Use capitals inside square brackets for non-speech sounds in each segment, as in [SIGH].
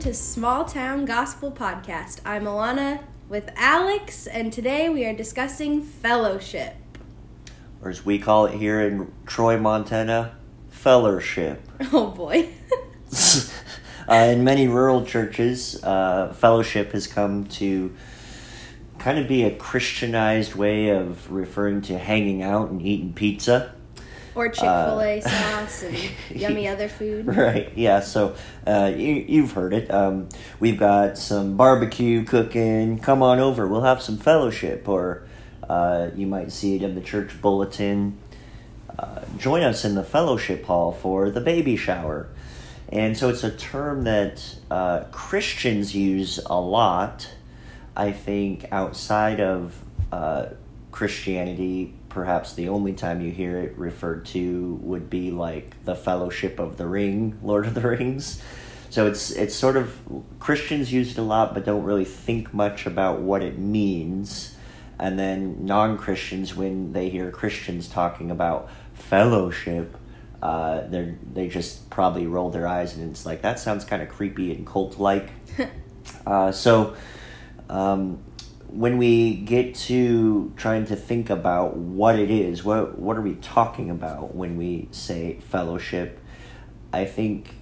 to Small Town Gospel Podcast. I'm Alana with Alex, and today we are discussing fellowship. Or as we call it here in Troy, Montana, fellowship. [LAUGHS] Oh boy. [LAUGHS] uh, in many rural churches, uh, fellowship has come to kind of be a Christianized way of referring to hanging out and eating pizza. Or Chick fil A uh, [LAUGHS] sauce and yummy other food. Right, yeah, so uh, you, you've heard it. Um, we've got some barbecue cooking. Come on over, we'll have some fellowship. Or uh, you might see it in the church bulletin. Uh, join us in the fellowship hall for the baby shower. And so it's a term that uh, Christians use a lot. I think outside of uh, Christianity, perhaps the only time you hear it referred to would be like the Fellowship of the Ring, [LAUGHS] Lord of the Rings. So it's it's sort of Christians use it a lot, but don't really think much about what it means. And then non Christians, when they hear Christians talking about fellowship, uh, they they just probably roll their eyes and it's like that sounds kind of creepy and cult like. [LAUGHS] uh, so um, when we get to trying to think about what it is, what what are we talking about when we say fellowship? I think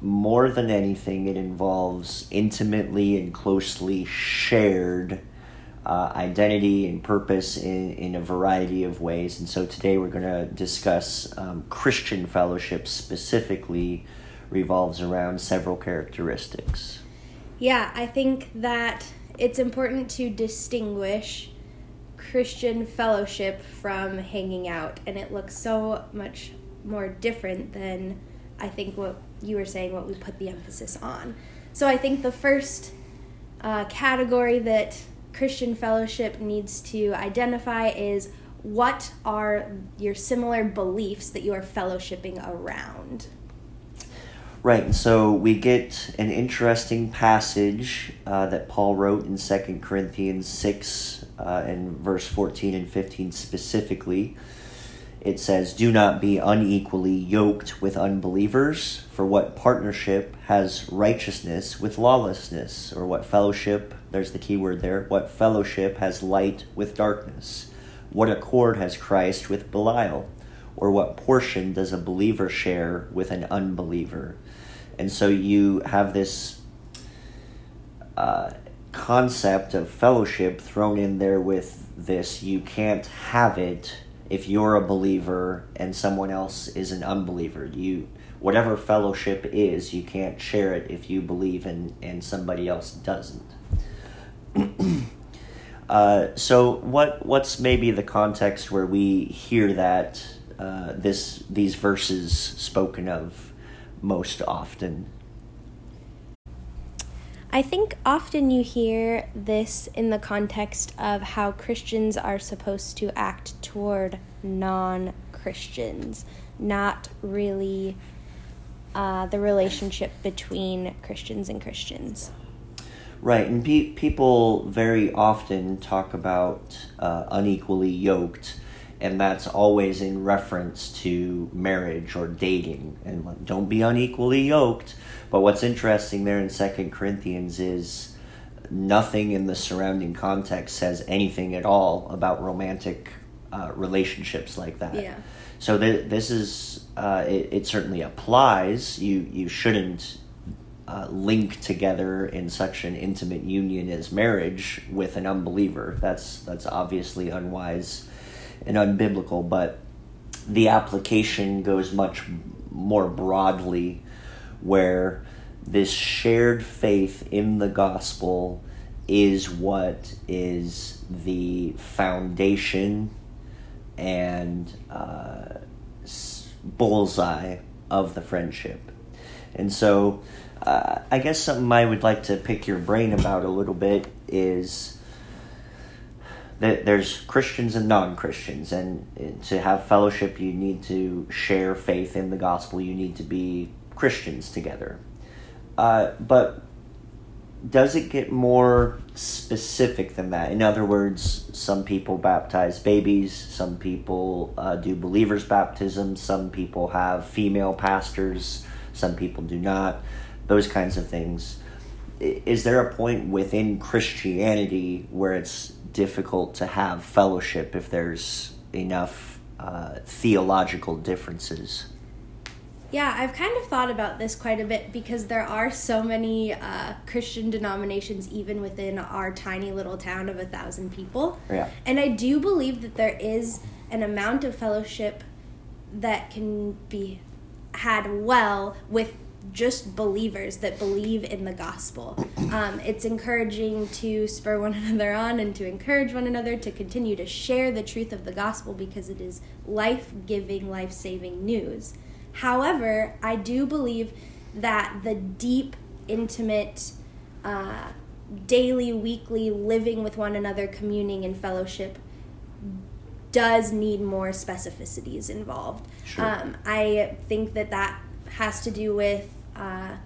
more than anything, it involves intimately and closely shared uh, identity and purpose in, in a variety of ways. And so today we're going to discuss um, Christian fellowship specifically revolves around several characteristics. Yeah, I think that it's important to distinguish Christian fellowship from hanging out, and it looks so much more different than I think what you were saying, what we put the emphasis on. So I think the first uh, category that Christian fellowship needs to identify is what are your similar beliefs that you are fellowshipping around? Right, and so we get an interesting passage uh, that Paul wrote in 2 Corinthians 6 uh, and verse 14 and 15 specifically. It says, Do not be unequally yoked with unbelievers, for what partnership has righteousness with lawlessness? Or what fellowship, there's the key word there, what fellowship has light with darkness? What accord has Christ with Belial? Or what portion does a believer share with an unbeliever? And so you have this uh, concept of fellowship thrown in there with this you can't have it if you're a believer and someone else is an unbeliever. You whatever fellowship is, you can't share it if you believe and, and somebody else doesn't. [CLEARS THROAT] uh, so what what's maybe the context where we hear that uh, this these verses spoken of most often? I think often you hear this in the context of how Christians are supposed to act toward non Christians, not really uh, the relationship between Christians and Christians. Right, and pe- people very often talk about uh, unequally yoked and that's always in reference to marriage or dating. And don't be unequally yoked. But what's interesting there in second corinthians is nothing in the surrounding context says anything at all about romantic uh, relationships like that. Yeah. So th- this is uh, it, it, certainly applies. You you shouldn't uh, link together in such an intimate union as marriage with an unbeliever. That's that's obviously unwise and unbiblical, but the application goes much more broadly where this shared faith in the gospel is what is the foundation and uh, bullseye of the friendship. And so, uh, I guess something I would like to pick your brain about a little bit is there's Christians and non Christians, and to have fellowship, you need to share faith in the gospel. You need to be Christians together. Uh, but does it get more specific than that? In other words, some people baptize babies, some people uh, do believers' baptism, some people have female pastors, some people do not. those kinds of things. Is there a point within Christianity where it's difficult to have fellowship if there's enough uh, theological differences? Yeah, I've kind of thought about this quite a bit because there are so many uh, Christian denominations even within our tiny little town of a thousand people. Yeah. And I do believe that there is an amount of fellowship that can be had well with just believers that believe in the gospel. Um, it's encouraging to spur one [LAUGHS] another on and to encourage one another to continue to share the truth of the gospel because it is life giving, life saving news. However, I do believe that the deep, intimate, uh, daily, weekly living with one another, communing and fellowship does need more specificities involved. Sure. Um, I think that that has to do with uh,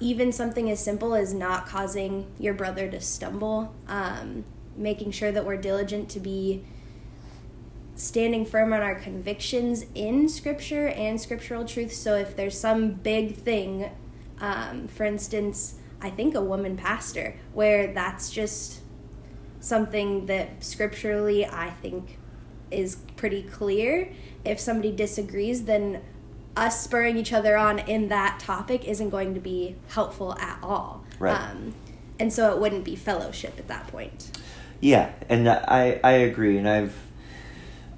even something as simple as not causing your brother to stumble, um, making sure that we're diligent to be standing firm on our convictions in scripture and scriptural truth. So if there's some big thing, um, for instance, I think a woman pastor, where that's just something that scripturally I think is pretty clear. If somebody disagrees, then us spurring each other on in that topic isn't going to be helpful at all. Right. Um, and so it wouldn't be fellowship at that point. Yeah, and I I agree, and I've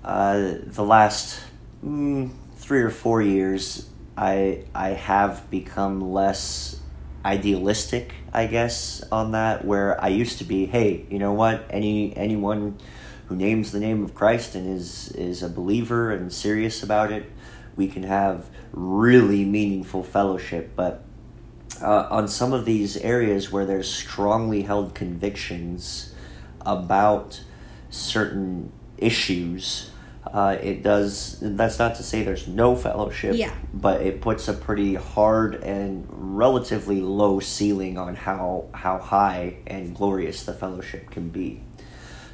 uh, the last mm, three or four years I I have become less idealistic, I guess, on that. Where I used to be, hey, you know what? Any anyone who names the name of Christ and is is a believer and serious about it, we can have really meaningful fellowship. But uh, on some of these areas where there's strongly held convictions about certain issues, uh, it does. That's not to say there's no fellowship, Yeah. but it puts a pretty hard and relatively low ceiling on how how high and glorious the fellowship can be.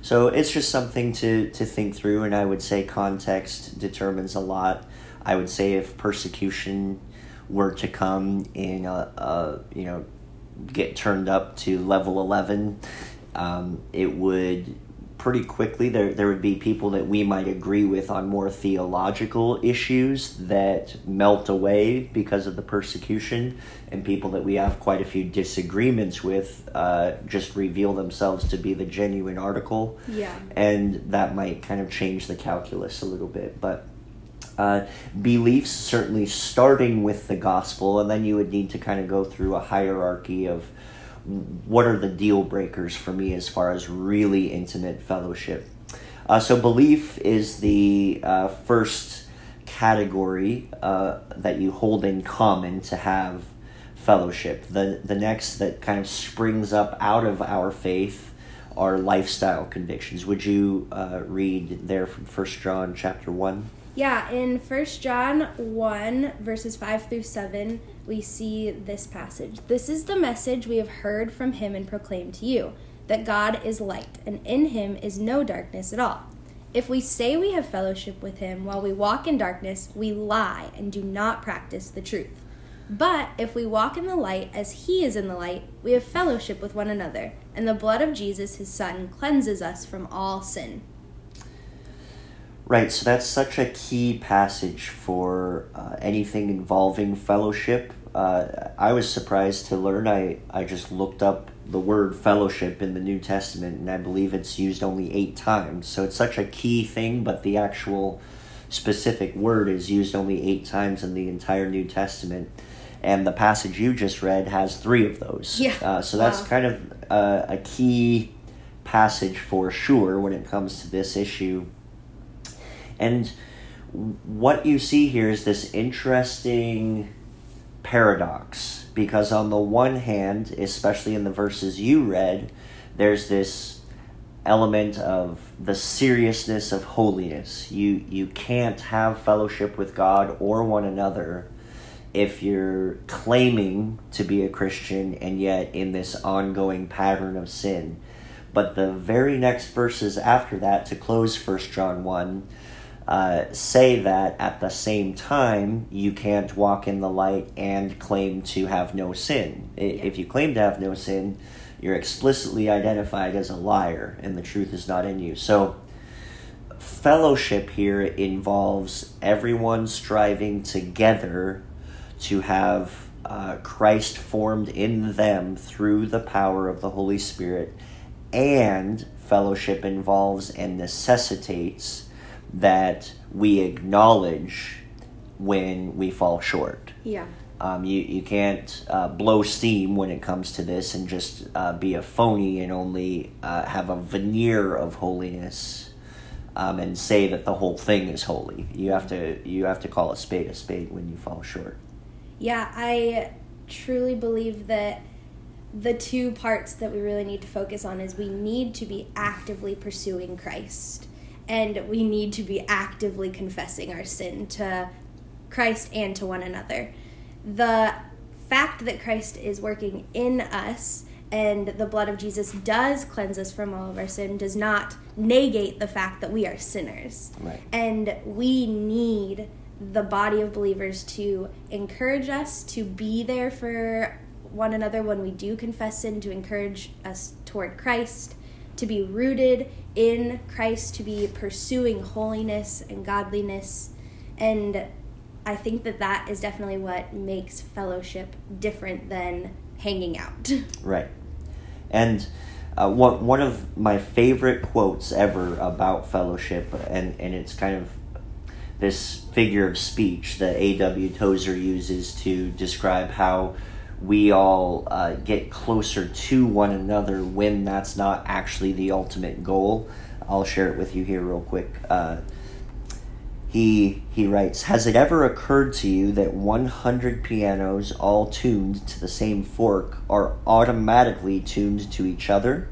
So it's just something to to think through, and I would say context determines a lot. I would say if persecution were to come in a, a you know get turned up to level 11 um, it would pretty quickly there there would be people that we might agree with on more theological issues that melt away because of the persecution and people that we have quite a few disagreements with uh, just reveal themselves to be the genuine article Yeah. and that might kind of change the calculus a little bit but uh, beliefs certainly starting with the gospel and then you would need to kind of go through a hierarchy of what are the deal breakers for me as far as really intimate fellowship. Uh, so belief is the uh, first category uh, that you hold in common to have fellowship. The, the next that kind of springs up out of our faith are lifestyle convictions. Would you uh, read there from first john chapter 1 Yeah, in 1 John 1, verses 5 through 7, we see this passage. This is the message we have heard from him and proclaimed to you that God is light, and in him is no darkness at all. If we say we have fellowship with him while we walk in darkness, we lie and do not practice the truth. But if we walk in the light as he is in the light, we have fellowship with one another, and the blood of Jesus, his son, cleanses us from all sin. Right, so that's such a key passage for uh, anything involving fellowship. Uh, I was surprised to learn. I, I just looked up the word fellowship in the New Testament, and I believe it's used only eight times. So it's such a key thing, but the actual specific word is used only eight times in the entire New Testament. And the passage you just read has three of those. Yeah. Uh, so that's Wow. kind of uh, a key passage for sure when it comes to this issue. And what you see here is this interesting paradox because, on the one hand, especially in the verses you read, there's this element of the seriousness of holiness. You you can't have fellowship with God or one another if you're claiming to be a Christian and yet in this ongoing pattern of sin. But the very next verses after that to close First John 1 uh, say that at the same time you can't walk in the light and claim to have no sin. Yeah. If you claim to have no sin, you're explicitly identified as a liar, and the truth is not in you. So, fellowship here involves everyone striving together to have uh, Christ formed in them through the power of the Holy Spirit, and fellowship involves and necessitates that we acknowledge when we fall short. Yeah. Um, you, you can't uh, blow steam when it comes to this and just uh, be a phony and only uh, have a veneer of holiness um, and say that the whole thing is holy. You have to you have to call a spade a spade when you fall short. Yeah, I truly believe that the two parts that we really need to focus on is we need to be actively pursuing Christ and we need to be actively confessing our sin to Christ and to one another. The fact that Christ is working in us and the blood of Jesus does cleanse us from all of our sin does not negate the fact that we are sinners. Right. And we need the body of believers to encourage us to be there for one another when we do confess sin, to encourage us toward Christ, to be rooted in Christ, to be pursuing holiness and godliness. And I think that that is definitely what makes fellowship different than hanging out. [LAUGHS] Right. And uh, one, one of my favorite quotes ever about fellowship, and, and it's kind of this figure of speech that A.W. Tozer uses to describe how we all uh, get closer to one another when that's not actually the ultimate goal. I'll share it with you here real quick. Uh, he he writes, "Has it ever occurred to you that 100 pianos all tuned to the same fork are automatically tuned to each other?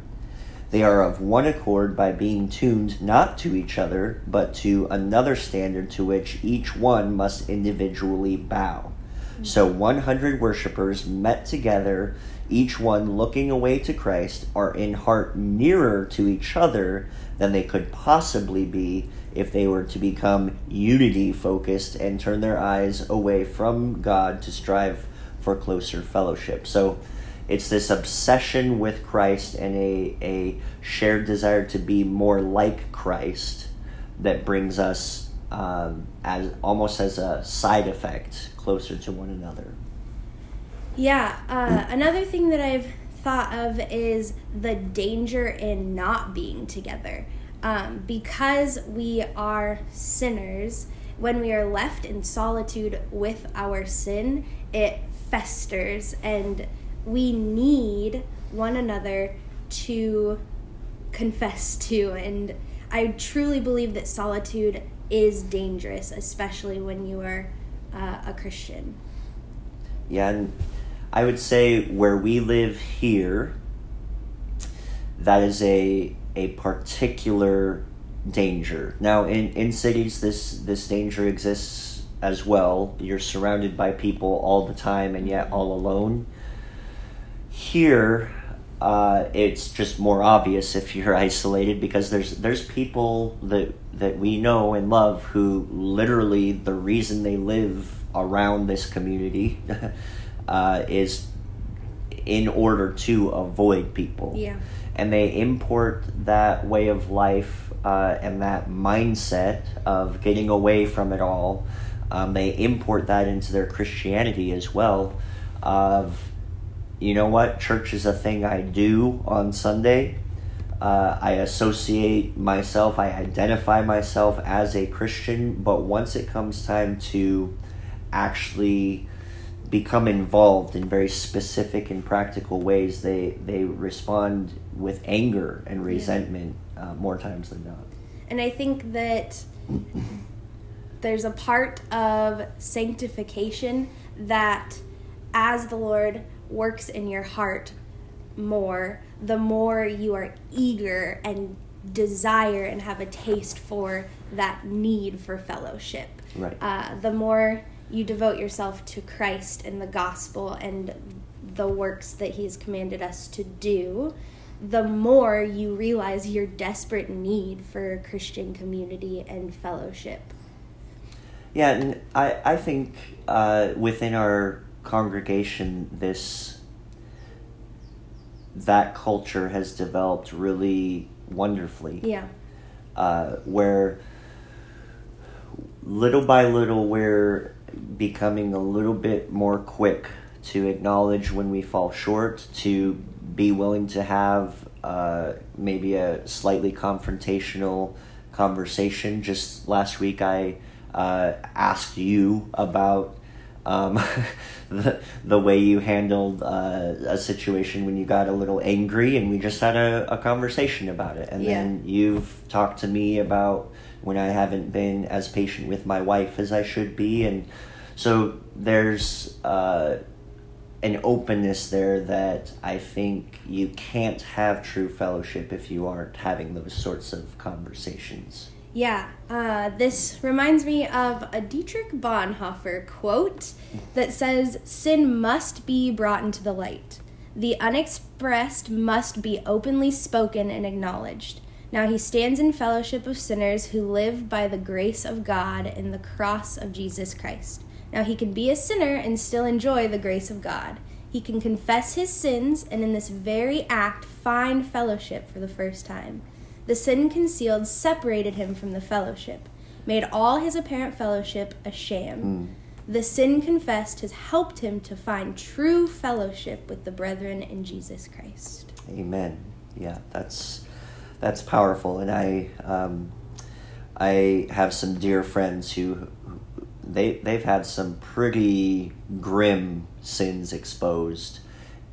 They are of one accord by being tuned not to each other, but to another standard to which each one must individually bow. So 100 worshippers met together, each one looking away to Christ, are in heart nearer to each other than they could possibly be if they were to become unity focused and turn their eyes away from God to strive for closer fellowship. So it's this obsession with Christ and a, a shared desire to be more like Christ that brings us um, as almost as a side effect closer to one another. Yeah, uh, another thing that I've thought of is the danger in not being together. Um, because we are sinners, when we are left in solitude with our sin, it festers, and we need one another to confess to. And I truly believe that solitude is dangerous, especially when you are uh, a Christian. Yeah, and I would say where we live here, that is a a particular danger. Now, in in cities, this this danger exists as well. You're surrounded by people all the time, and yet all alone. Here, uh, it's just more obvious if you're [LAUGHS] isolated because there's there's people that that we know and love who literally the reason they live around this community [LAUGHS] uh, is in order to avoid people Yeah. and they import that way of life uh, and that mindset of getting away from it all. Um, they import that into their Christianity as well. Of you know what, church is a thing I do on Sunday. Uh, I associate myself, I identify myself as a Christian, but once it comes time to actually become involved in very specific and practical ways, they they respond with anger and resentment uh, more times than not. And I think that there's a part of sanctification that as the Lord works in your heart more, the more you are eager and desire and have a taste for that need for fellowship. Right. Uh, the more you devote yourself to Christ and the gospel and the works that He's commanded us to do, the more you realize your desperate need for Christian community and fellowship. Yeah, and I, I think uh, within our congregation, this that culture has developed really wonderfully. Yeah. Uh, where little by little we're becoming a little bit more quick to acknowledge when we fall short, to be willing to have uh, maybe a slightly confrontational conversation. Just last week, I uh, asked you about um, [LAUGHS] the, the way you handled uh, a situation when you got a little angry, and we just had a, a conversation about it. And Yeah. then you've talked to me about when I haven't been as patient with my wife as I should be. And so there's uh, an openness there that I think you can't have true fellowship if you aren't having those sorts of conversations. Yeah, uh, this reminds me of a Dietrich Bonhoeffer quote that says, Sin must be brought into the light. The unexpressed must be openly spoken and acknowledged. Now he stands in fellowship of sinners who live by the grace of God in the cross of Jesus Christ. Now he can be a sinner and still enjoy the grace of God. He can confess his sins and in this very act find fellowship for the first time. The sin concealed separated him from the fellowship, made all his apparent fellowship a sham. The sin confessed has helped him to find true fellowship with the brethren in Jesus Christ. Amen. Yeah, that's that's powerful, and I um, I have some dear friends who they they've had some pretty grim sins exposed,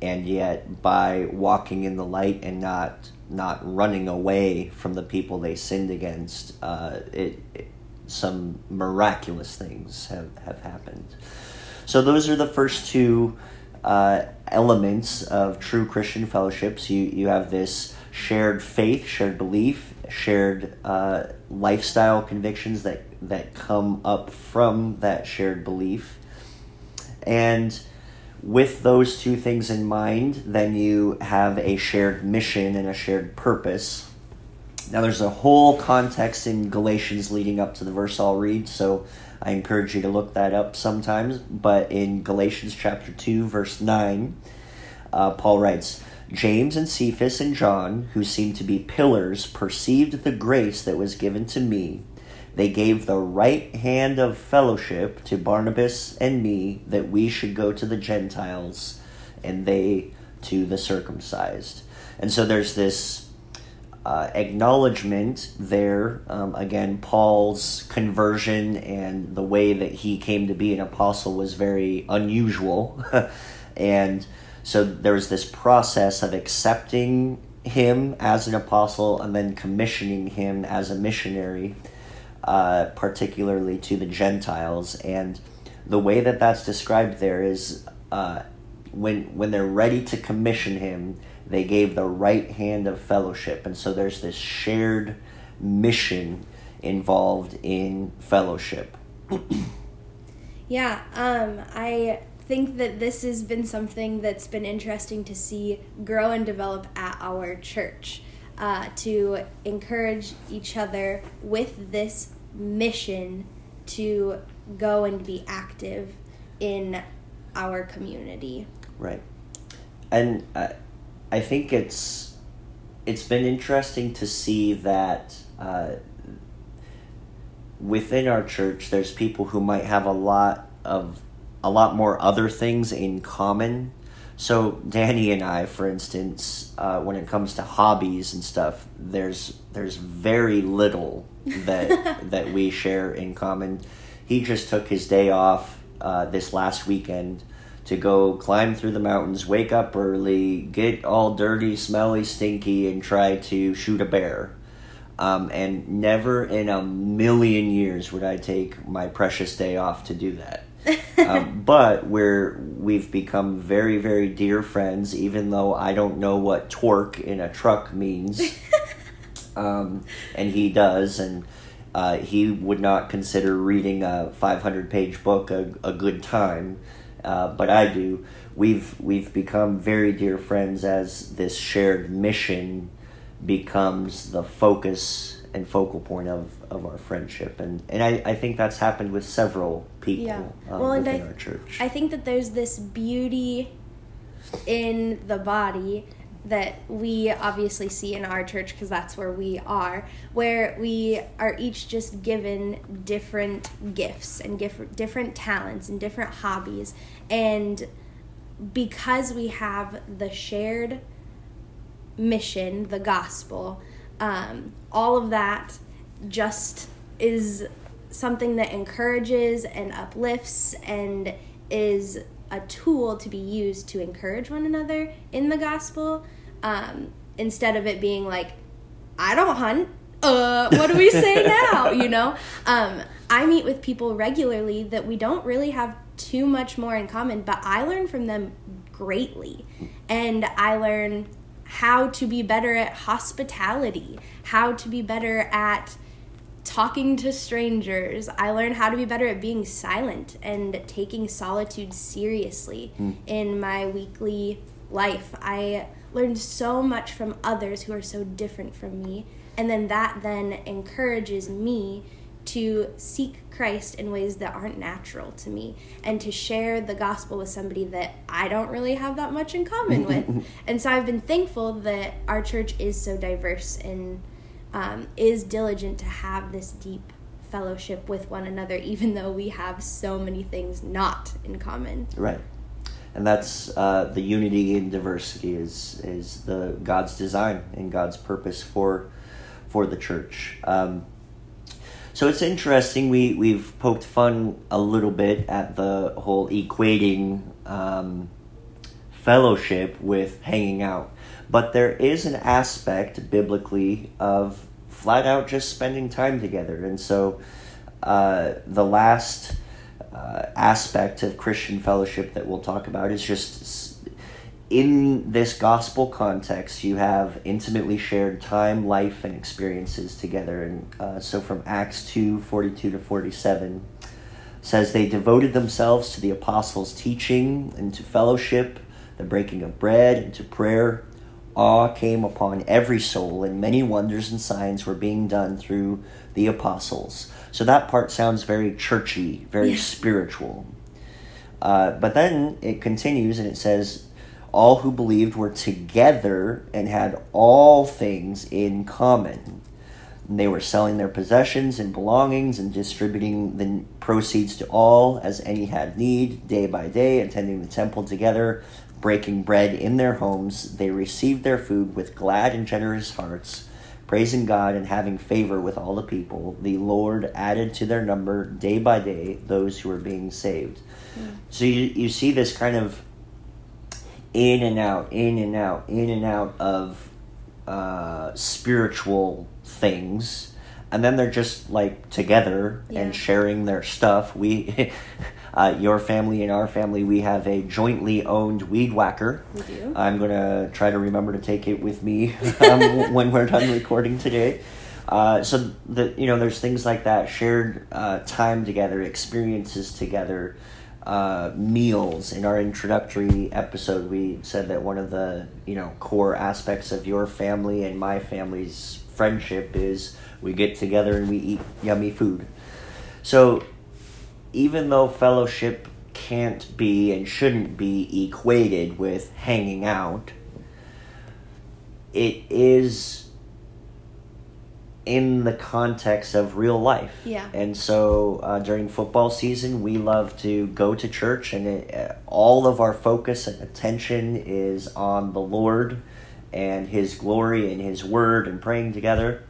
and yet by walking in the light and not not running away from the people they sinned against, uh, it, it some miraculous things have have happened. So those are the first two uh, elements of true Christian fellowships. You you have this shared faith, shared belief, shared uh, lifestyle convictions that that come up from that shared belief, and with those two things in mind, then you have a shared mission and a shared purpose. Now, there's a whole context in Galatians leading up to the verse I'll read, so I encourage you to look that up sometimes. But in Galatians chapter 2, verse 9, uh, Paul writes James and Cephas and John, who seemed to be pillars, perceived the grace that was given to me. They gave the right hand of fellowship to Barnabas and me that we should go to the Gentiles and they to the circumcised. And so there's this uh, acknowledgement there. Um, again, Paul's conversion and the way that he came to be an apostle was very unusual. [LAUGHS] and so there was this process of accepting him as an apostle and then commissioning him as a missionary, uh, particularly to the Gentiles. And the way that that's described there is uh, when when they're ready to commission him, they gave the right hand of fellowship, and so there's this shared mission involved in fellowship. [CLEARS THROAT] Yeah, um, I think that this has been something that's been interesting to see grow and develop at our church uh, to encourage each other with this mission to go and be active in our community. Right. And I, I think it's it's been interesting to see that uh, within our church, there's people who might have a lot of a lot more other things in common. So Danny and I, for instance, uh, when it comes to hobbies and stuff, there's there's very little that [LAUGHS] that we share in common. He just took his day off uh, this last weekend to go climb through the mountains, wake up early, get all dirty, smelly, stinky, and try to shoot a bear. Um, and never in a million years would I take my precious day off to do that. [LAUGHS] um, but we're we've become very very dear friends, even though I don't know what torque in a truck means, [LAUGHS] um, and he does, and uh, he would not consider reading a 500 page book a, a good time, uh, but I do. we've we've become very dear friends as this shared mission becomes the focus and focal point of, of our friendship and and I, I think that's happened with several people Yeah. um, Well, and within I- our church I think that there's this beauty in the body that we obviously see in our church because that's where we are, where we are each just given different gifts and gif- different talents and different hobbies. And because we have the shared mission, the gospel, um, all of that just is something that encourages and uplifts and is a tool to be used to encourage one another in the gospel um, instead of it being like, I don't hunt. Uh, what do we say [LAUGHS] now? You know, um, I meet with people regularly that we don't really have too much more in common, but I learn from them greatly, and I learn how to be better at hospitality, how to be better at talking to strangers. I learned how to be better at being silent and taking solitude seriously hmm. in my weekly life. I learned so much from others who are so different from me, and then that then encourages me to seek Christ in ways that aren't natural to me and to share the gospel with somebody that I don't really have that much in common with. [LAUGHS] and so I've been thankful that our church is so diverse and um, is diligent to have this deep fellowship with one another, even though we have so many things not in common. Right, and that's uh, the unity and diversity is is the God's design and God's purpose for for the church. Um, so it's interesting. We we've poked fun a little bit at the whole equating um, fellowship with hanging out, but there is an aspect biblically of flat out just spending time together, and so uh, the last uh, aspect of Christian fellowship that we'll talk about is just in this gospel context, you have intimately shared time, life, and experiences together. And uh, so from Acts 2 42 to 47 says, They devoted themselves to the apostles' teaching and to fellowship, the breaking of bread, and to prayer. Awe came upon every soul, and many wonders and signs were being done through the apostles. So that part sounds very churchy, very Yeah. spiritual. Uh, but then it continues and it says, All who believed were together and had all things in common. And they were selling their possessions and belongings and distributing the proceeds to all as any had need, day by day, attending the temple together, breaking bread in their homes. They received their food with glad and generous hearts, praising God and having favor with all the people. The Lord added to their number day by day those who were being saved. Hmm. So you, you see this kind of in and out, in and out, in and out of uh, spiritual things, and then they're just like together Yeah. and sharing their stuff. We, [LAUGHS] uh, your family and our family, we have a jointly owned weed whacker. We do. I'm gonna try to remember to take it with me [LAUGHS] um, [LAUGHS] when we're done recording today. Uh, so the you know there's things like that shared uh, time together, experiences together, uh, meals. In our introductory episode, we said that one of the you know core aspects of your family and my family's friendship is we get together and we eat yummy food. So even though fellowship can't be and shouldn't be equated with hanging out, it is in the context of real life. Yeah. And so uh, during football season, we love to go to church, and it, uh, all of our focus and attention is on the Lord and His glory and His Word and praying together.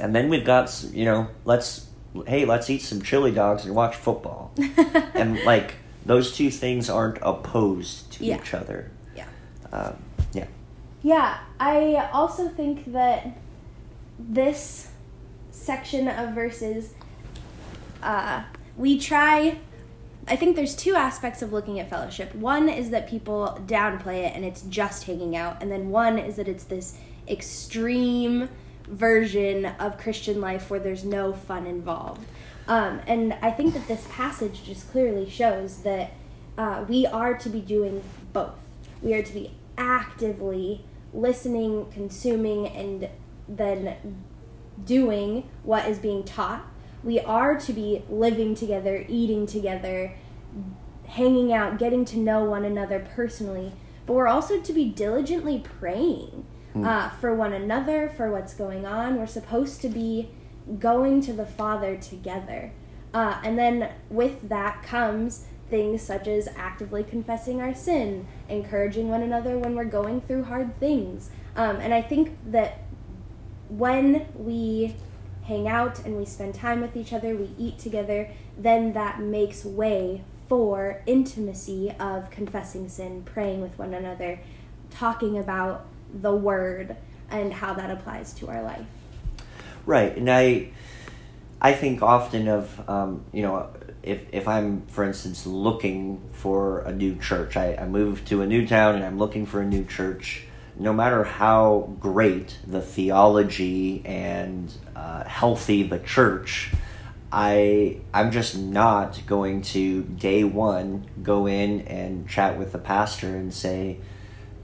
And then we've got, you know, let's, hey, let's eat some chili dogs and watch football. [LAUGHS] and like, those two things aren't opposed to Yeah. each other. Yeah. Um, yeah. Yeah, I also think that this section of verses, uh, we try. I think there's two aspects of looking at fellowship. One is that people downplay it and it's just hanging out, and then one is that it's this extreme version of Christian life where there's no fun involved. Um, and I think that this passage just clearly shows that uh, we are to be doing both. We are to be actively listening, consuming, and then doing what is being taught. We are to be living together, eating together, hanging out, getting to know one another personally, but we're also to be diligently praying uh, for one another, for what's going on. We're supposed to be going to the Father together. Uh, and then with that comes things such as actively confessing our sin, encouraging one another when we're going through hard things. Um, and I think that when we hang out and we spend time with each other, we eat together, then that makes way for intimacy of confessing sin, praying with one another, talking about the word and how that applies to our life. Right, and I, I think often of um, you know if if I'm for instance looking for a new church, I, I moved to a new town and I'm looking for a new church. No matter how great the theology and uh, healthy the church, I I'm just not going to day one go in and chat with the pastor and say,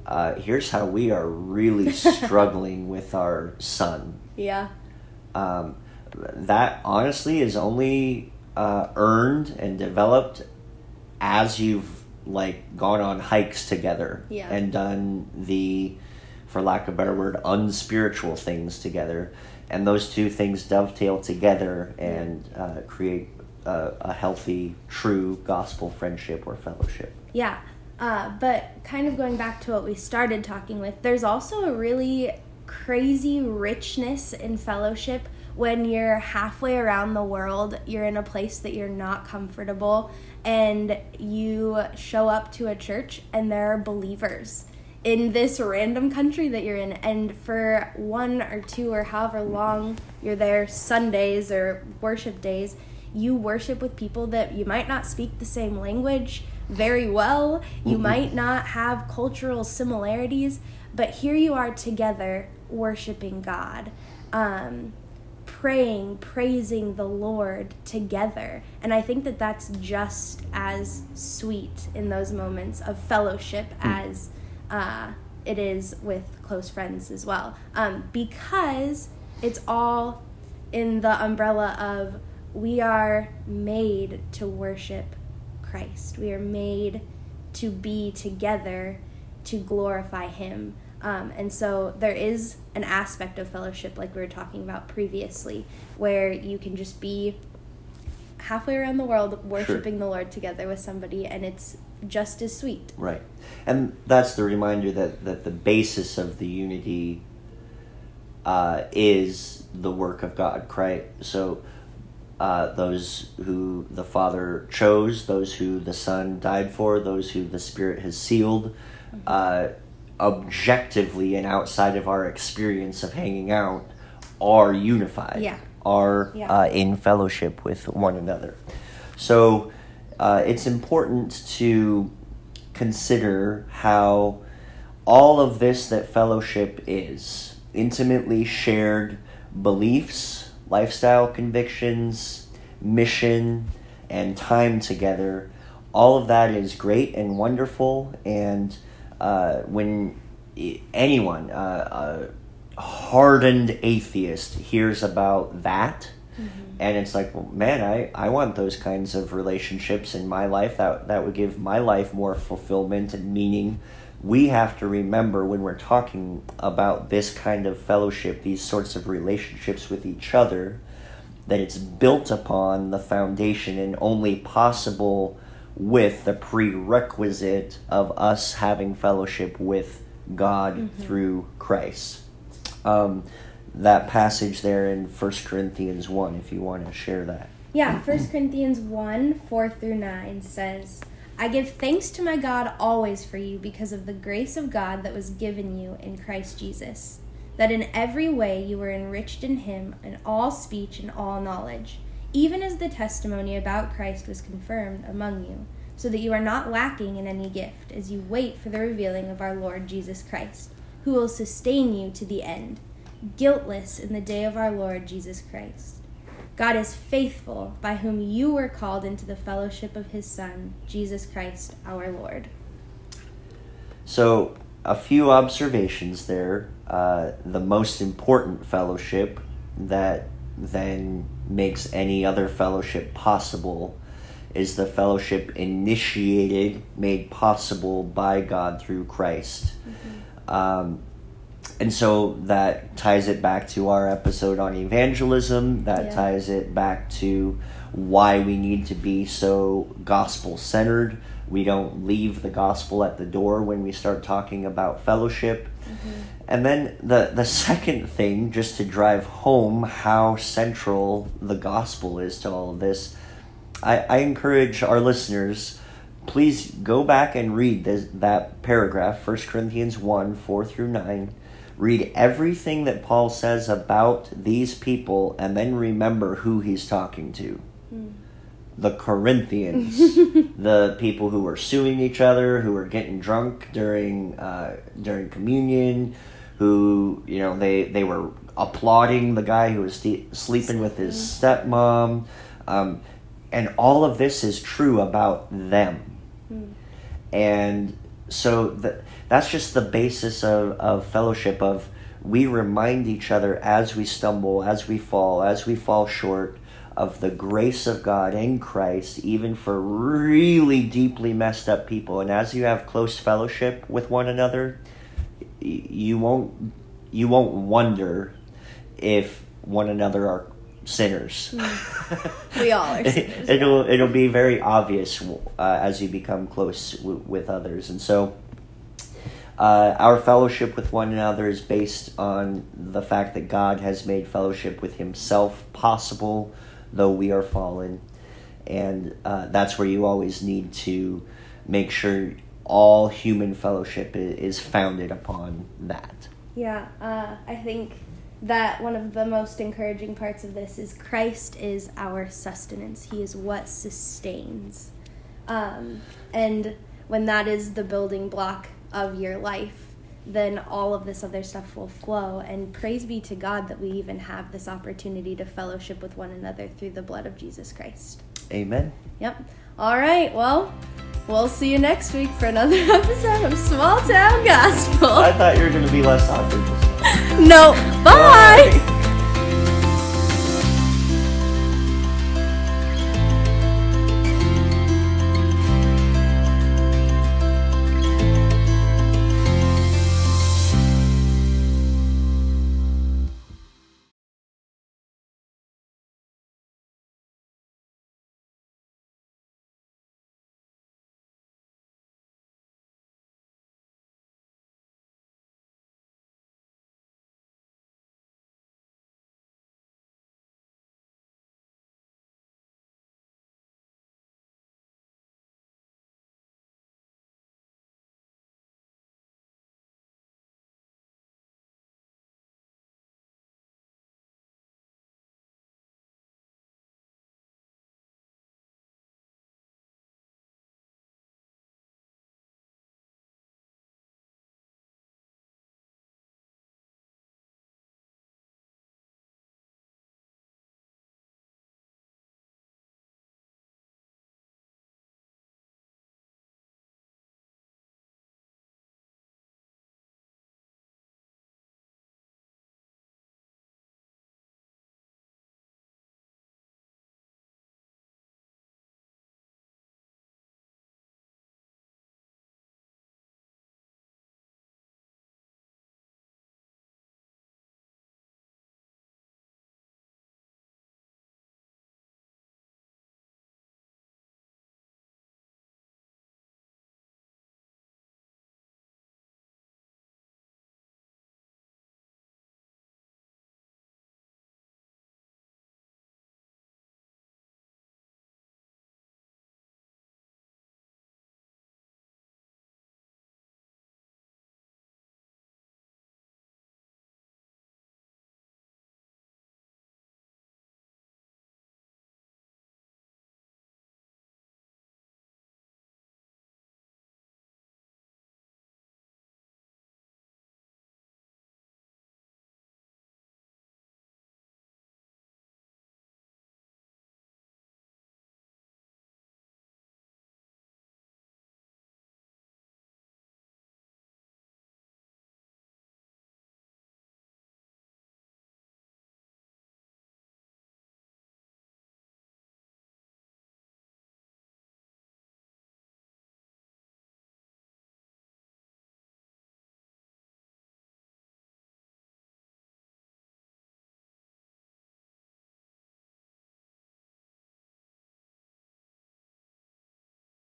uh, "Here's how we are really [LAUGHS] struggling with our son." Yeah. Um, that honestly is only uh, earned and developed as you've like gone on hikes together Yeah. and done the, for lack of a better word, unspiritual things together, and those two things dovetail together and uh, create a, a healthy, true gospel friendship or fellowship. Yeah. Uh, but kind of going back to what we started talking with, there's also a really crazy richness in fellowship when you're halfway around the world, you're in a place that you're not comfortable, and you show up to a church and there are believers in this random country that you're in. And for one or two or however long you're there, Sundays or worship days, you worship with people that you might not speak the same language very well, you might not have cultural similarities, but here you are together worshiping God. Um, praying, praising the Lord together. And I think that that's just as sweet in those moments of fellowship as uh, it is with close friends as well. Um, because it's all in the umbrella of we are made to worship Christ, we are made to be together to glorify Him. Um, and so there is an aspect of fellowship, like we were talking about previously, where you can just be halfway around the world worshiping the Lord together with somebody, and it's just as sweet. Right. And that's the reminder that, that the basis of the unity uh, is the work of God, right? So uh, those who the Father chose, those who the Son died for, those who the Spirit has sealed, uh, objectively and outside of our experience of hanging out, are unified. Yeah. Are Yeah. uh, in fellowship with one another. So uh, it's important to consider how all of this that fellowship is intimately shared beliefs, lifestyle convictions, mission, and time together. All of that is great and wonderful. And uh, when anyone, uh, a hardened atheist, hears about that, and it's like, well, man, I, I want those kinds of relationships in my life. That that would give my life more fulfillment and meaning. We have to remember when we're talking about this kind of fellowship, these sorts of relationships with each other, that it's built upon the foundation and only possible with the prerequisite of us having fellowship with God through Christ. Um, that passage there in 1 Corinthians 1, if you want to share that. Yeah, 1 Corinthians 1 4 through 9 says, I give thanks to my God always for you because of the grace of God that was given you in Christ Jesus, that in every way you were enriched in him in all speech and all knowledge, even as the testimony about Christ was confirmed among you, so that you are not lacking in any gift as you wait for the revealing of our Lord Jesus Christ, who will sustain you to the end, guiltless in the day of our Lord Jesus Christ. God is faithful, by whom you were called into the fellowship of his Son, Jesus Christ our Lord. So, a few observations there. Uh, the most important fellowship that then makes any other fellowship possible is the fellowship initiated, made possible by God through Christ. Mm-hmm. Um, and so that ties it back to our episode on evangelism. That yeah. ties it back to why we need to be so gospel centered. We don't leave the gospel at the door when we start talking about fellowship. Mm-hmm. And then the, the second thing, just to drive home how central the gospel is to all of this, I, I encourage our listeners please go back and read this, that paragraph, 1 Corinthians 1 4 through 9 Read everything that Paul says about these people and then remember who he's talking to. Mm. The Corinthians, [LAUGHS] the people who were suing each other, who were getting drunk during uh, during communion, who you know they they were applauding the guy who was st- sleeping with his stepmom, um, and all of this is true about them, mm. and so the, that's just the basis of, of fellowship of we remind each other as we stumble as we fall as we fall short of the grace of god in christ even for really deeply messed up people and as you have close fellowship with one another you won't you won't wonder if one another are sinners. Hmm. we all are [LAUGHS] sinners. it'll it'll be very obvious uh, as you become close w- with others, and so uh, our fellowship with one another is based on the fact that God has made fellowship with Himself possible, though we are fallen, and uh, that's where you always need to make sure all human fellowship is founded upon that. Yeah, uh, I think that one of the most encouraging parts of this is Christ is our sustenance. He is what sustains. Um, and when that is the building block of your life, then all of this other stuff will flow. And praise be to God that we even have this opportunity to fellowship with one another through the blood of Jesus Christ. Amen. Yep. All right. Well, we'll see you next week for another [LAUGHS] episode of Small Town Gospel. I thought you were going to be less awkward [LAUGHS] no. Bye. Bye.